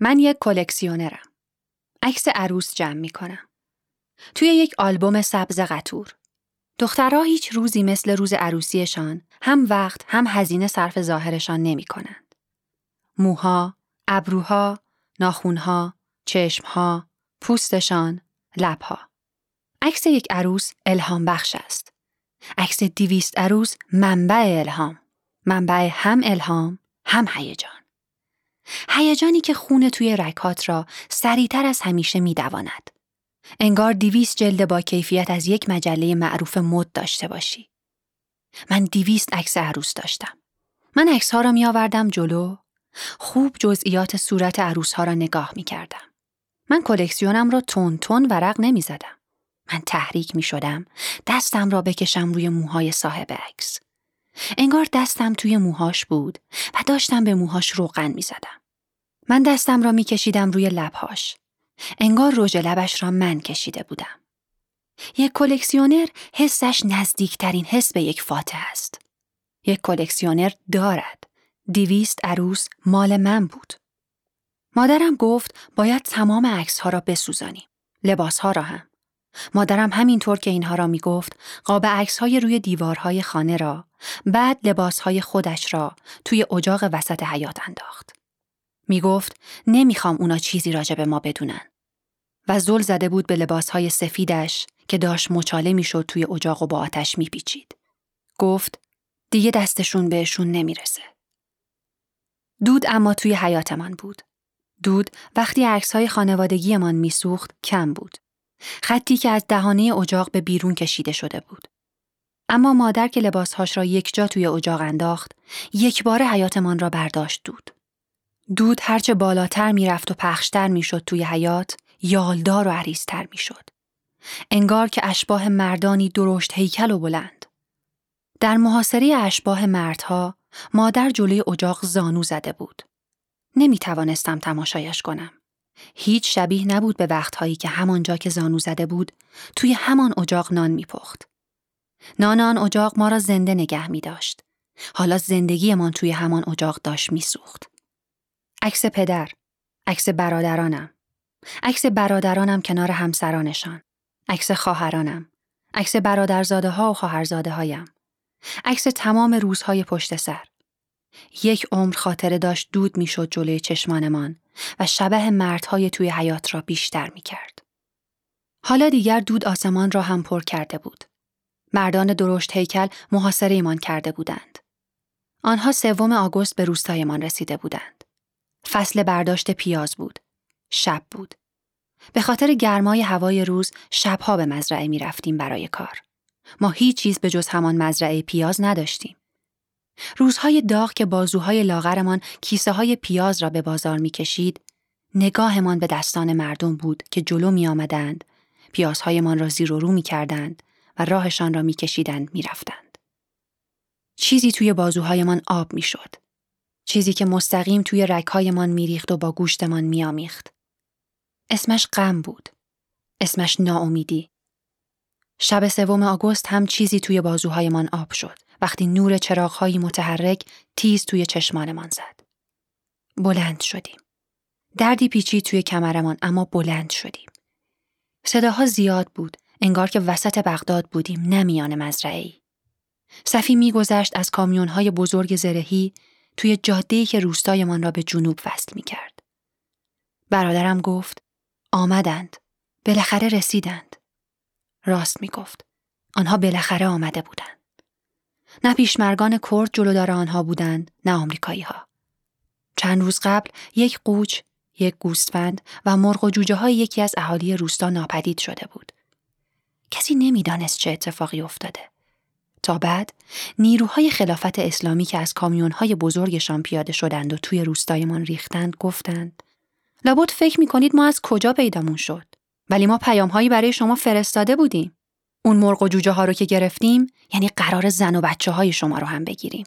من یک کلکسیونرم. عکس عروس جمع می کنم. توی یک آلبوم سبز قطور. دخترها هیچ روزی مثل روز عروسیشان هم وقت هم هزینه صرف ظاهرشان نمی کنند. موها، ابروها، ناخونها، چشمها، پوستشان، لبها. عکس یک عروس الهام بخش است. عکس دیویست عروس منبع الهام. منبع هم الهام هم هیجان. هیجانی که خون توی رکات را سریعتر از همیشه میدواند. انگار دیویست جلد با کیفیت از یک مجله معروف مد داشته باشی. من دیویست عکس عروس داشتم. من عکس ها را می آوردم جلو. خوب جزئیات صورت عروس ها را نگاه می کردم. من کلکسیونم را تون تون ورق نمی زدم. من تحریک می شدم دستم را بکشم روی موهای صاحب عکس. انگار دستم توی موهاش بود و داشتم به موهاش روغن می زدم. من دستم را می کشیدم روی لبهاش. انگار رژ لبش را من کشیده بودم. یک کلکسیونر حسش نزدیکترین حس به یک فاتح است. یک کلکسیونر دارد. دیویست عروس مال من بود. مادرم گفت باید تمام عکس ها را بسوزانیم. لباس ها را هم. مادرم همینطور که اینها را می گفت قاب عکس های روی دیوارهای خانه را بعد لباس های خودش را توی اجاق وسط حیات انداخت. می گفت نمی‌خوام اونا چیزی راجع به ما بدونن. و زل زده بود به لباس های سفیدش که داشت مچاله می‌شد توی اجاق و با آتش میپیچید. گفت دیگه دستشون بهشون نمی‌رسه. دود اما توی حیاتمان بود. دود وقتی عکس های خانوادگیمان میسوخت کم بود. خطی که از دهانه اجاق به بیرون کشیده شده بود. اما مادر که لباسهاش را یک جا توی اجاق انداخت، یک بار حیاتمان را برداشت دود. دود هرچه بالاتر می‌رفت و پخشتر می‌شد توی حیات، یالدار و عریضتر می‌شد. انگار که اشباه مردانی درشت هیکل و بلند. در محاصره اشباه مردها، مادر جلوی اجاق زانو زده بود. نمی توانستم تماشایش کنم. هیچ شبیه نبود به وقتهایی که همانجا که زانو زده بود توی همان اجاق نان میپخت. نان آن اجاق ما را زنده نگه می داشت. حالا زندگیمان توی همان اجاق داشت میسوخت. عکس پدر، عکس برادرانم، عکس برادرانم کنار همسرانشان، عکس خواهرانم، عکس برادرزاده ها و خواهرزاده هایم، عکس تمام روزهای پشت سر. یک عمر خاطره داشت دود می‌شد جلوی چشمانمان و شبه مردهای توی حیات را بیشتر می کرد. حالا دیگر دود آسمان را هم پر کرده بود. مردان درشت هیکل محاصره ایمان کرده بودند. آنها سوم آگوست به روستایمان رسیده بودند. فصل برداشت پیاز بود. شب بود. به خاطر گرمای هوای روز شبها به مزرعه می رفتیم برای کار. ما هیچ چیز به جز همان مزرعه پیاز نداشتیم. روزهای داغ که بازوهای لاغرمان کیسه های پیاز را به بازار می کشید، نگاهمان به دستان مردم بود که جلو می آمدند، پیازهایمان را زیر و رو می کردند و راهشان را می کشیدند می رفتند. چیزی توی بازوهایمان آب می شد. چیزی که مستقیم توی رکهایمان می ریخت و با گوشتمان می آمیخت. اسمش غم بود. اسمش ناامیدی. شب سوم آگوست هم چیزی توی بازوهایمان آب شد. وقتی نور چراغهایی متحرک تیز توی چشمانمان زد. بلند شدیم. دردی پیچی توی کمرمان اما بلند شدیم. صداها زیاد بود. انگار که وسط بغداد بودیم نمیان مزرعه ای. صفی میگذشت از کامیونهای بزرگ زرهی توی جاده‌ای که روستایمان را به جنوب وصل می کرد. برادرم گفت آمدند. بالاخره رسیدند. راست می گفت. آنها بالاخره آمده بودند. نه پیشمرگان کرد جلودار آنها بودند نه آمریکایی ها. چند روز قبل یک قوچ، یک گوسفند و مرغ و جوجه های یکی از اهالی روستا ناپدید شده بود. کسی نمی‌دانست چه اتفاقی افتاده. تا بعد نیروهای خلافت اسلامی که از کامیونهای بزرگشان پیاده شدند و توی روستایمان ریختند گفتند لابد فکر می کنید ما از کجا پیدامون شد ولی ما پیامهایی برای شما فرستاده بودیم اون مرغ و جوجه ها رو که گرفتیم یعنی قرار زن و بچه های شما رو هم بگیریم.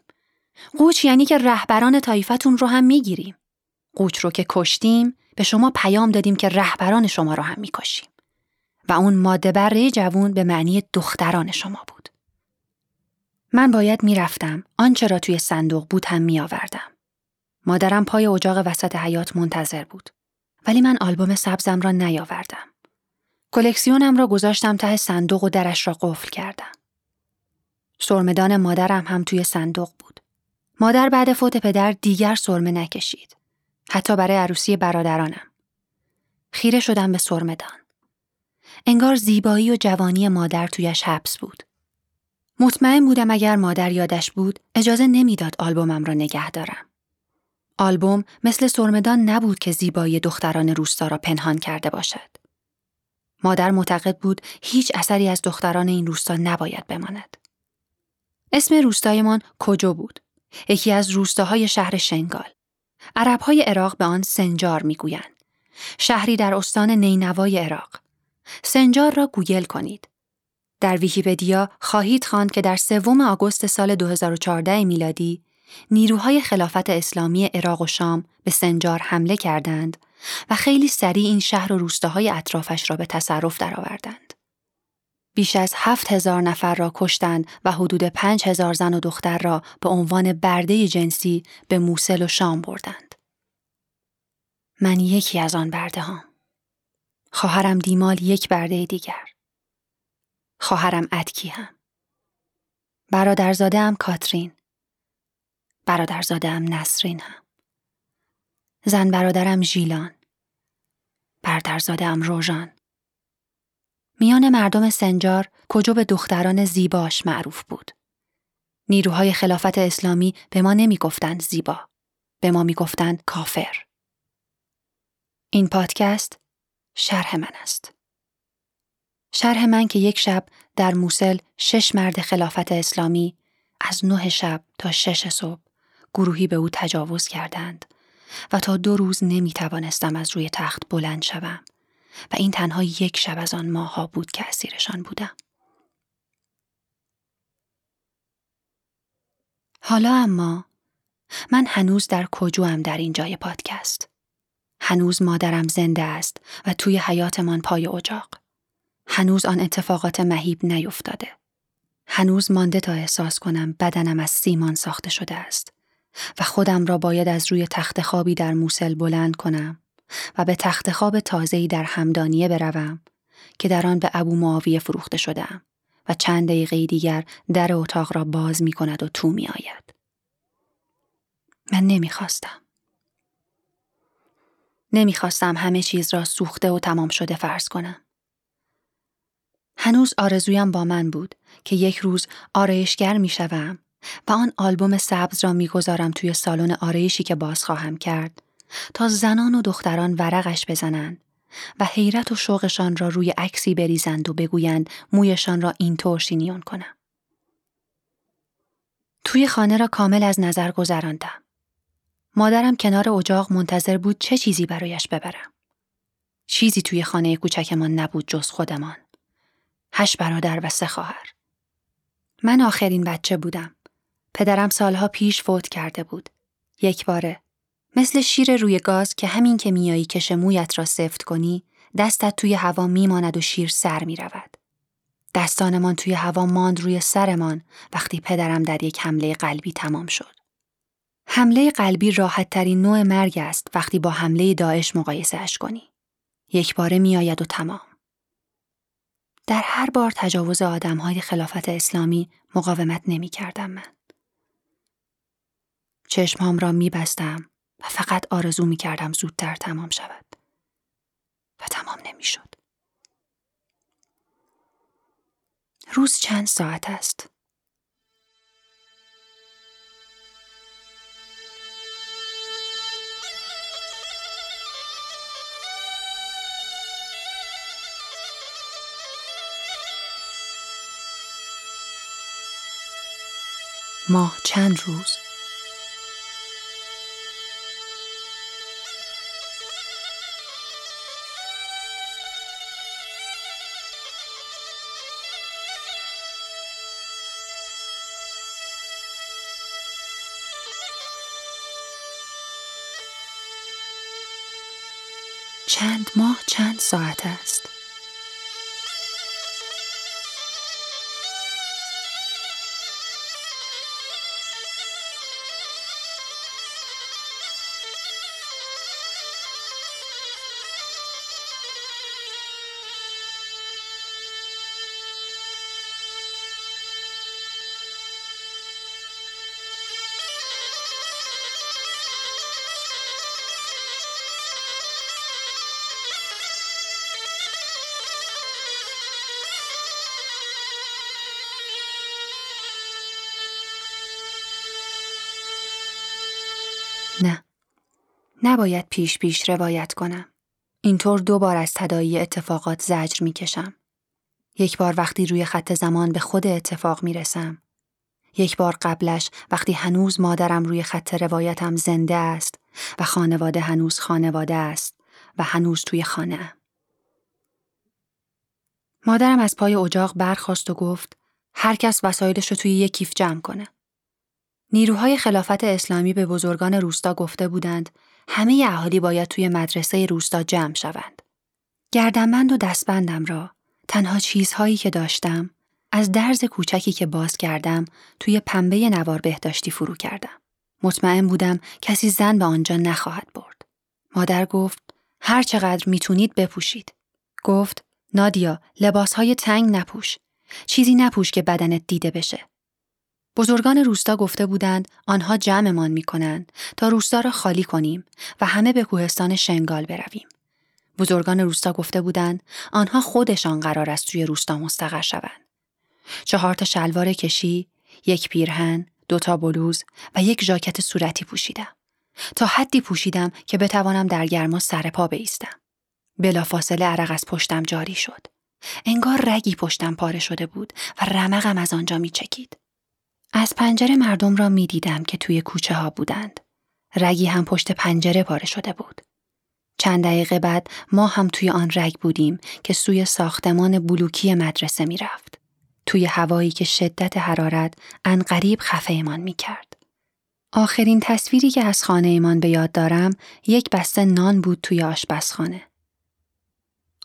قوچ یعنی که رهبران طایفتون رو هم می‌گیریم. قوچ رو که کشتیم به شما پیام دادیم که رهبران شما رو هم می‌کشیم. و اون ماده بره جوون به معنی دختران شما بود. من باید می‌رفتم آنچه را توی صندوق بود هم میآوردم. مادرم پای اجاق وسط حیات منتظر بود. ولی من آلبوم سبزم را نیاوردم. کلکسیونم را گذاشتم ته صندوق و درش را قفل کردم. سرمدان مادرم هم توی صندوق بود. مادر بعد فوت پدر دیگر سرمه نکشید. حتی برای عروسی برادرانم. خیره شدم به سرمدان. انگار زیبایی و جوانی مادر تویش حبس بود. مطمئن بودم اگر مادر یادش بود اجازه نمی‌داد آلبومم را نگه دارم. آلبوم مثل سرمدان نبود که زیبایی دختران روستا را پنهان کرده باشد. مادر معتقد بود هیچ اثری از دختران این روستا نباید بماند. اسم روستایمان کجا بود؟ یکی از روستاهای شهر شنگال. عربهای عراق به آن سنجار می‌گویند. شهری در استان نینوای عراق. سنجار را گوگل کنید. در ویکیپدیا خواهید خواند که در سوم آگوست سال 2014 میلادی نیروهای خلافت اسلامی عراق و شام به سنجار حمله کردند و خیلی سریع این شهر و روستاهای اطرافش را به تصرف درآوردند. بیش از هفت هزار نفر را کشتند و حدود پنج هزار زن و دختر را به عنوان برده جنسی به موسل و شام بردند. من یکی از آن برده هم. خواهرم دیمال یک برده دیگر. خواهرم ادکی هم. برادرزاده هم کاترین. برادرزاده هم نسرین هم. زن برادرم ژیلان. برادرزاده هم روژان. میان مردم سنجار کجا به دختران زیباش معروف بود. نیروهای خلافت اسلامی به ما نمی گفتند زیبا. به ما می گفتند کافر. این پادکست شرح من است. شرح من که یک شب در موسل شش مرد خلافت اسلامی از نه شب تا شش صبح گروهی به او تجاوز کردند و تا دو روز نمی توانستم از روی تخت بلند شوم و این تنها یک شب از آن ماها بود که اسیرشان بودم. حالا اما من هنوز در کجوام در این جای پادکست. هنوز مادرم زنده است و توی حیاتمان پای اجاق. هنوز آن اتفاقات مهیب نیفتاده. هنوز مانده تا احساس کنم بدنم از سیمان ساخته شده است و خودم را باید از روی تخت خوابی در موسل بلند کنم و به تخت خواب تازه‌ای در همدانیه بروم که در آن به ابو معاویه فروخته شدم و چند دقیقه دیگر در اتاق را باز می کند و تو می آید. من نمی‌خواستم. نمی‌خواستم همه چیز را سوخته و تمام شده فرض کنم. هنوز آرزویم با من بود که یک روز آرایشگر می شوم و آن آلبوم سبز را می‌گذارم توی سالن آرایشی که باز خواهم کرد تا زنان و دختران ورقش بزنند و حیرت و شوقشان را روی عکسی بریزند و بگویند مویشان را اینطور شینیون کنم. توی خانه را کامل از نظر گذراندم. مادرم کنار اجاق منتظر بود چه چیزی برایش ببرم. چیزی توی خانه کوچکمان نبود جز خودمان. هشت برادر و سه خواهر. من آخرین بچه بودم. پدرم سالها پیش فوت کرده بود. یک باره. مثل شیر روی گاز که همین که میایی کش مویت را سفت کنی، دستت توی هوا میماند و شیر سر می رود. دستانمان توی هوا ماند روی سرمان وقتی پدرم در یک حمله قلبی تمام شد. حمله قلبی راحت ترین نوع مرگ است وقتی با حمله داعش مقایسه اش کنی. یک باره میآید و تمام. در هر بار تجاوز آدم های خلافت اسلامی مقاومت نمی کردم من. چشمهام را می بستم و فقط آرزو می کردم زودتر تمام شود. و تمام نمی شد. روز چند ساعت است؟ ماه چند روز چند ماه چند ساعت است. نباید پیش پیش روایت کنم. اینطور دو بار از تدایی اتفاقات زجر می کشم. یک بار وقتی روی خط زمان به خود اتفاق می رسم. یک بار قبلش وقتی هنوز مادرم روی خط روایتم زنده است و خانواده هنوز خانواده است و هنوز توی خانه. مادرم از پای اجاق برخواست و گفت هر کس وسایلش رو توی یک کیف جمع کنه. نیروهای خلافت اسلامی به بزرگان روستا گفته بودند همه اهالی باید توی مدرسه روستا جمع شوند. گردنبند و دستبندم را تنها چیزهایی که داشتم از درز کوچکی که باز کردم توی پنبه نوار بهداشتی فرو کردم. مطمئن بودم کسی زن به آنجا نخواهد برد. مادر گفت هر چقدر می‌تونید بپوشید. گفت نادیا لباسهای تنگ نپوش. چیزی نپوش که بدنت دیده بشه. بزرگان روستا گفته بودند آنها جمعمان می کنند تا روستا را خالی کنیم و همه به کوهستان شنگال برویم. بزرگان روستا گفته بودند آنها خودشان قرار است توی روستا مستقر شوند. چهار تا شلوار کشی، یک پیرهن، دوتا بلوز و یک ژاکت صورتی پوشیدم. تا حدی پوشیدم که بتوانم در گرما سر پا بیستم. بلافاصله عرق از پشتم جاری شد. انگار رگی پشتم پاره شده بود و رمقم از آنجا می چکید. از پنجره مردم را می دیدم که توی کوچه ها بودند. رگی هم پشت پنجره پاره شده بود. چند دقیقه بعد ما هم توی آن رگ بودیم که سوی ساختمان بلوکی مدرسه می رفت. توی هوایی که شدت حرارت انقریب خفه ایمان می کرد. آخرین تصویری که از خانه ایمان به یاد دارم یک بسته نان بود توی آشپزخانه.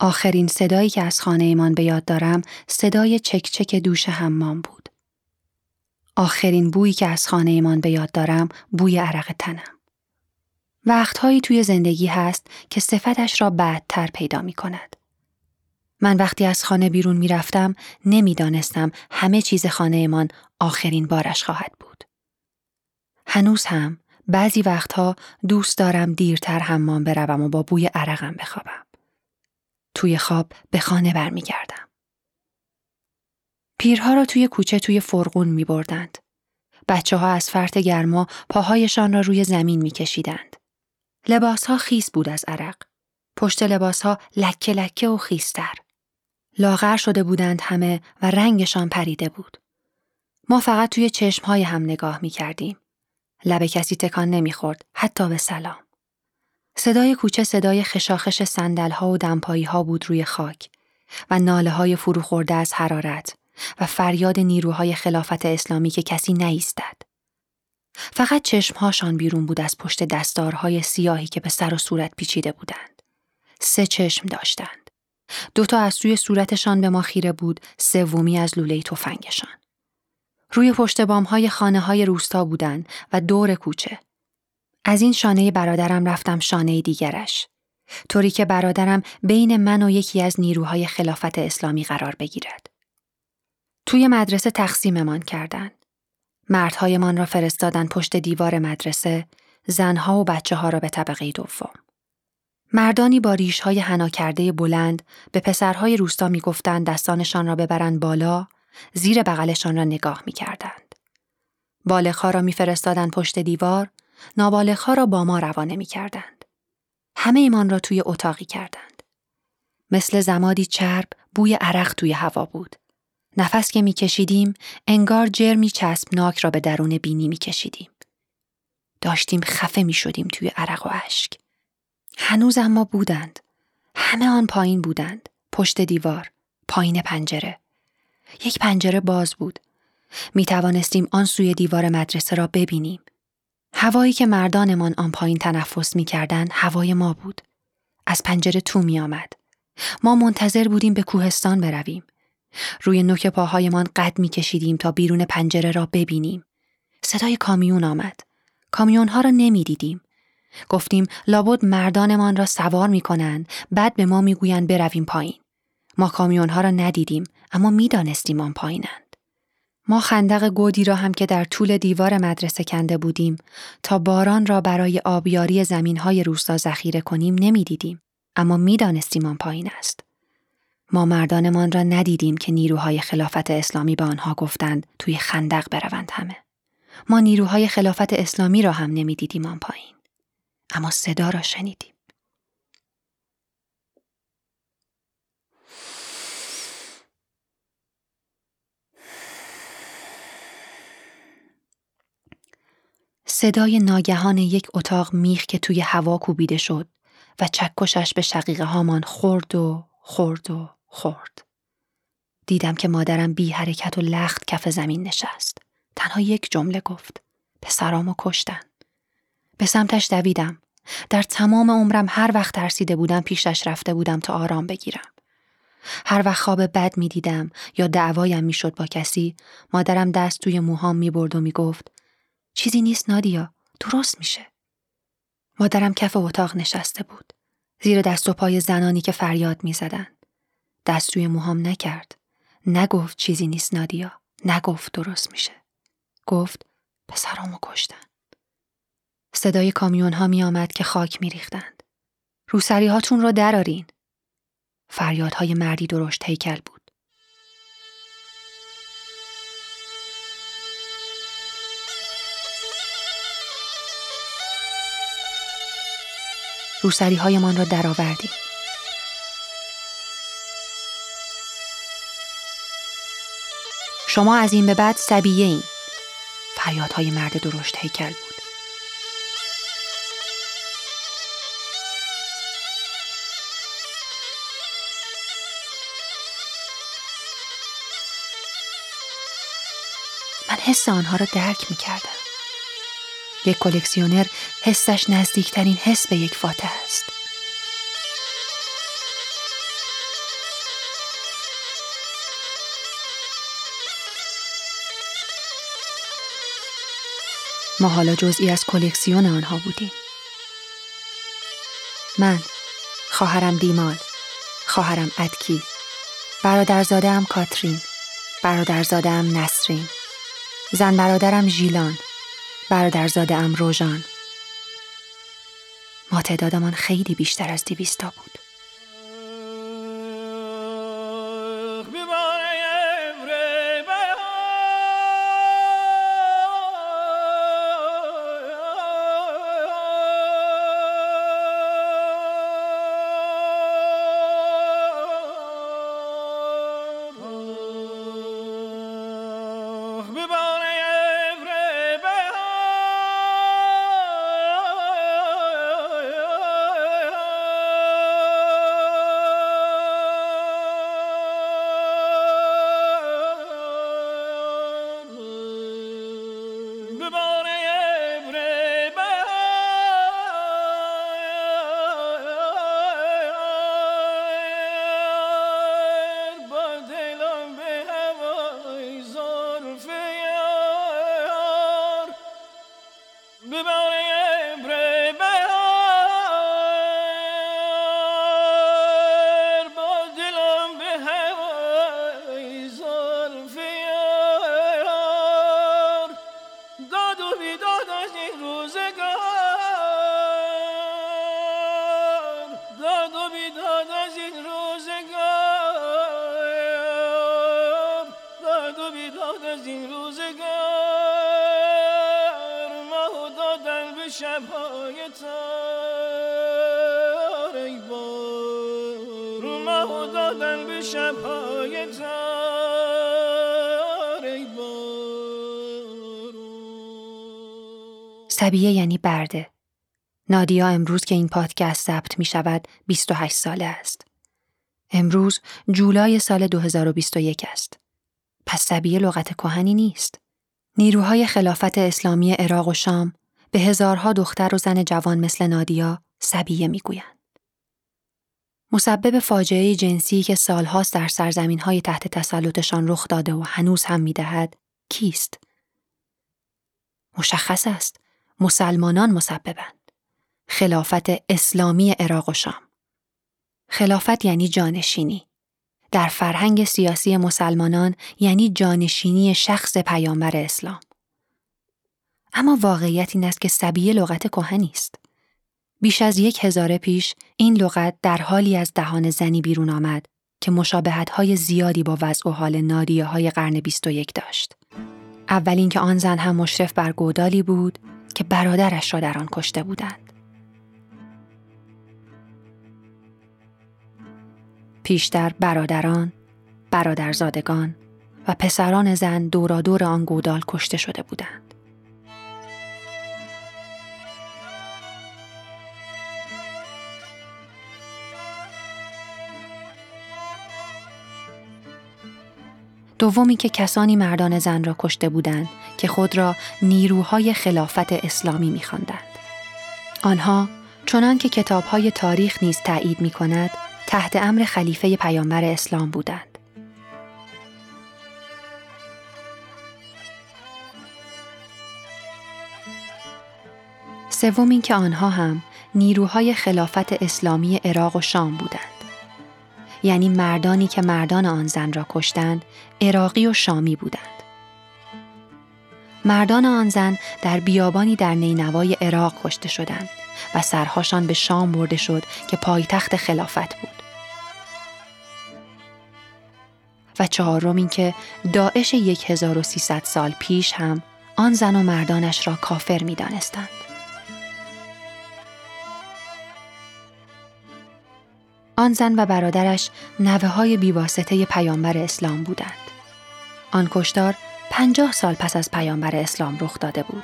آخرین صدایی که از خانه ایمان به یاد دارم صدای چکچک دوش حمام بود. آخرین بویی که از خانه ایمان به یاد دارم بوی عرق تنم. وقتهایی توی زندگی هست که صفتش را بعدتر پیدا می کند. من وقتی از خانه بیرون می رفتم نمی دانستم همه چیز خانه ایمان آخرین بارش خواهد بود. هنوز هم بعضی وقتها دوست دارم دیرتر حمام بروم و با بوی عرقم بخوابم. توی خواب به خانه برمیگردم. پیرها را توی کوچه توی فرغون می بردند. بچه ها از فرط گرما پاهایشان را روی زمین می کشیدند. لباس ها خیس بود از عرق. پشت لباس ها لکه لکه و خیستر. لاغر شده بودند همه و رنگشان پریده بود. ما فقط توی چشم های هم نگاه می کردیم. لب کسی تکان نمی خورد حتی به سلام. صدای کوچه صدای خشاخش سندل ها و دمپایی ها بود روی خاک و ناله های فرو خورده از حرارت و فریاد نیروهای خلافت اسلامی که کسی نیستد. فقط چشمهاشان بیرون بود از پشت دستارهای سیاهی که به سر و صورت پیچیده بودند. سه چشم داشتند. دوتا از سوی صورتشان به ما خیره بود، سومی از لوله تفنگشان. روی پشت های خانه های روستا بودند و دور کوچه. از این شانه برادرم رفتم شانه دیگرش. طوری که برادرم بین من و یکی از نیروهای خلافت اسلامی قرار بگیرد. توی مدرسه تقسیممان کردند. مردهایمان را فرستادن پشت دیوار مدرسه، زنها و بچه ها را به طبقه دوم. مردانی با ریشهای حنا کرده بلند به پسرهای روستا می‌گفتند دستانشان را ببرند بالا، زیر بغلشان را نگاه می‌کردند. بالغها را میفرستادند پشت دیوار، نابالغها را با ما روانه می‌کردند. همه ایمان را توی اتاقی کردند. مثل زمادی چرب بوی عرق توی هوا بود. نفس که میکشیدیم انگار جرمی چسبناک را به درون بینی میکشیدیم. داشتیم خفه می شدیم توی عرق و اشک. هنوز اما بودند. همه آن پایین بودند. پشت دیوار. پایین پنجره. یک پنجره باز بود. می توانستیم آن سوی دیوار مدرسه را ببینیم. هوایی که مردانمان آن پایین تنفس می کردن هوای ما بود. از پنجره تو می آمد. ما منتظر بودیم به کوهستان برویم. روی نوک پاهایمان قد می کشیدیم تا بیرون پنجره را ببینیم. صدای کامیون آمد. کامیون ها را نمی دیدیم. گفتیم لابد مردانمان را سوار می کنند بعد به ما می گویند برویم پایین. ما کامیون ها را ندیدیم اما می دانستیم آن پایینند. ما خندق گودی را هم که در طول دیوار مدرسه کنده بودیم تا باران را برای آبیاری زمین های روستا ذخیره کنیم نمی‌دیدیم اما می‌دانستیم آن پایین است. ما مردانمان را ندیدیم که نیروهای خلافت اسلامی به آنها گفتند توی خندق بروند همه. ما نیروهای خلافت اسلامی را هم نمی‌دیدیم آن پایین. اما صدا را شنیدیم. صدای ناگهان یک اتاق میخ که توی هوا کوبیده شد و چکشش به شقیقه هامان خورد و خورد و خورد. دیدم که مادرم بی حرکت و لخت کف زمین نشست. تنها یک جمله گفت. پسرامو کشتن. به سمتش دویدم. در تمام عمرم هر وقت ترسیده بودم پیشش رفته بودم تا آرام بگیرم. هر وقت خواب بد می دیدم یا دعوایم می شد با کسی مادرم دست توی موهام می برد و می گفت چیزی نیست نادیا درست میشه. مادرم کف اتاق نشسته بود. زیر دست و پای زنانی که فریاد می زدن. دست روی موهام نکرد. نگفت چیزی نیست نادیا. نگفت درست میشه. گفت پسرامو کشتن. صدای کامیون ها می آمد که خاک می ریختند. روسری هاتون را درارین. فریادهای مردی درشت هیکل بود. روسری هایمان را درآوردیم. شما از این به بعد سبیه این. فریادهای مرد درشت هیکل بود. من حس آنها را درک می کردم. یک کلکسیونر حسش نزدیکترین حس به یک فاتح است. ما حالا جزئی از کلکسیون آنها بودیم. من، خواهرم دیمال، خواهرم ادکی، برادرزاده ام کاترین، برادرزاده ام نسرین، زن برادرم ژیلان، برادرزاده ام روژان. ما تعدادمان خیلی بیشتر از دیویستا بود. سبیه یعنی برده. نادیا امروز که این پادکست ثبت می شود 28 ساله است. امروز جولای سال 2021 است. پس سبیه لغت کهنی نیست. نیروهای خلافت اسلامی عراق و شام به هزارها دختر و زن جوان مثل نادیا سبیه می‌گویند. مسبب فاجعه جنسی که سالهاست در سرزمین های تحت تسلطشان رخ داده و هنوز هم می‌دهد کیست؟ مشخص است مسلمانان مسببند. خلافت اسلامی عراق و شام. خلافت یعنی جانشینی. در فرهنگ سیاسی مسلمانان یعنی جانشینی شخص پیامبر اسلام. اما واقعیت این است که سبیه لغت کهنی است. بیش از یک هزاره پیش این لغت در حالی از دهان زنی بیرون آمد که مشابهت های زیادی با وضع و حال نادیه های قرن 21 داشت. اولین که آن زن هم مشرف بر گودالی بود که برادرش را در آن کشته بودند. پیشتر برادران، برادرزادگان و پسران زن دورادور آن گودال کشته شده بودند. دومی که کسانی مردان زن را کشته بودند که خود را نیروهای خلافت اسلامی می‌خواندند. آنها چنان که کتابهای تاریخ نیز تایید می کند تحت امر خلیفه پیامبر اسلام بودند. سوم اینکه آنها هم نیروهای خلافت اسلامی عراق و شام بودند. یعنی مردانی که مردان آن زن را کشتند عراقی و شامی بودند. مردان آن زن در بیابانی در نینوای عراق کشته شدند و سرهاشان به شام برده شد که پایتخت خلافت بود. و چهارم این که داعش 1300 سال پیش هم آن زن و مردانش را کافر می دانستند. آن زن و برادرش نوه های بیواسطه پیامبر اسلام بودند. آن کشتار پنجاه سال پس از پیامبر اسلام رخ داده بود.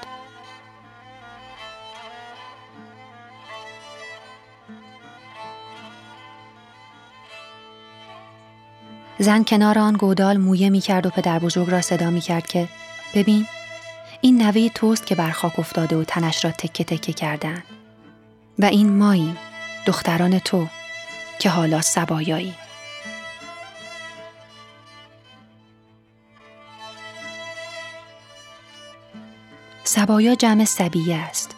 زن کنار آن گودال مویه می کرد و پدر بزرگ را صدا می کرد که ببین این نوه توست که بر خاک افتاده و تنش را تکه تکه کردن و این مایی دختران تو که حالا سبایایی سبایا جمع سبیه است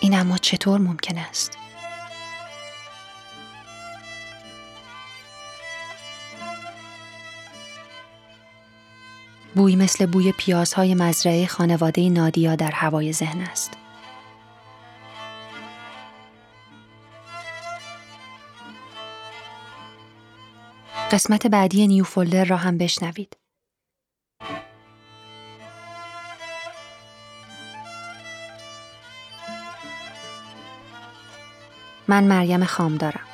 این اما چطور ممکن است؟ بوی مثل بوی پیازهای مزرعه خانواده نادیا در هوای ذهن است. قسمت بعدی نیو فولدر را هم بشنوید. من مریم خام دارم.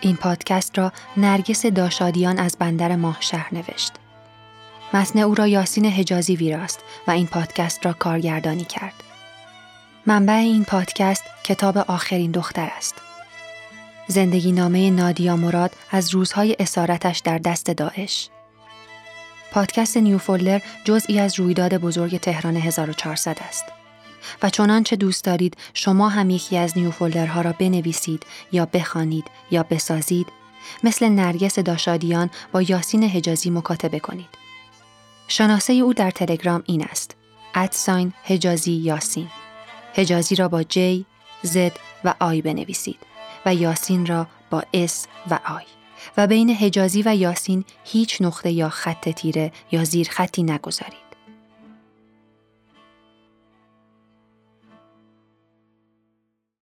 این پادکست را نرگس داشادیان از بندر ماه شهر نوشت. متن او را یاسین حجازی ویراست و این پادکست را کارگردانی کرد. منبع این پادکست کتاب آخرین دختر است. زندگی نامه نادیا مراد از روزهای اسارتش در دست داعش. پادکست نیوفولر جزئی از رویداد بزرگ تهران 1400 است. و چنانچه دوست دارید شما هم یکی از نیوفولدرها را بنویسید یا بخوانید یا بسازید مثل نرگس داشادیان با یاسین حجازی مکاتبه کنید. شناسه او در تلگرام این است. ادساین حجازی یاسین. حجازی را با J, Z و آی بنویسید و یاسین را با S و آی. و بین حجازی و یاسین هیچ نقطه یا خط تیره یا زیر خطی نگذارید.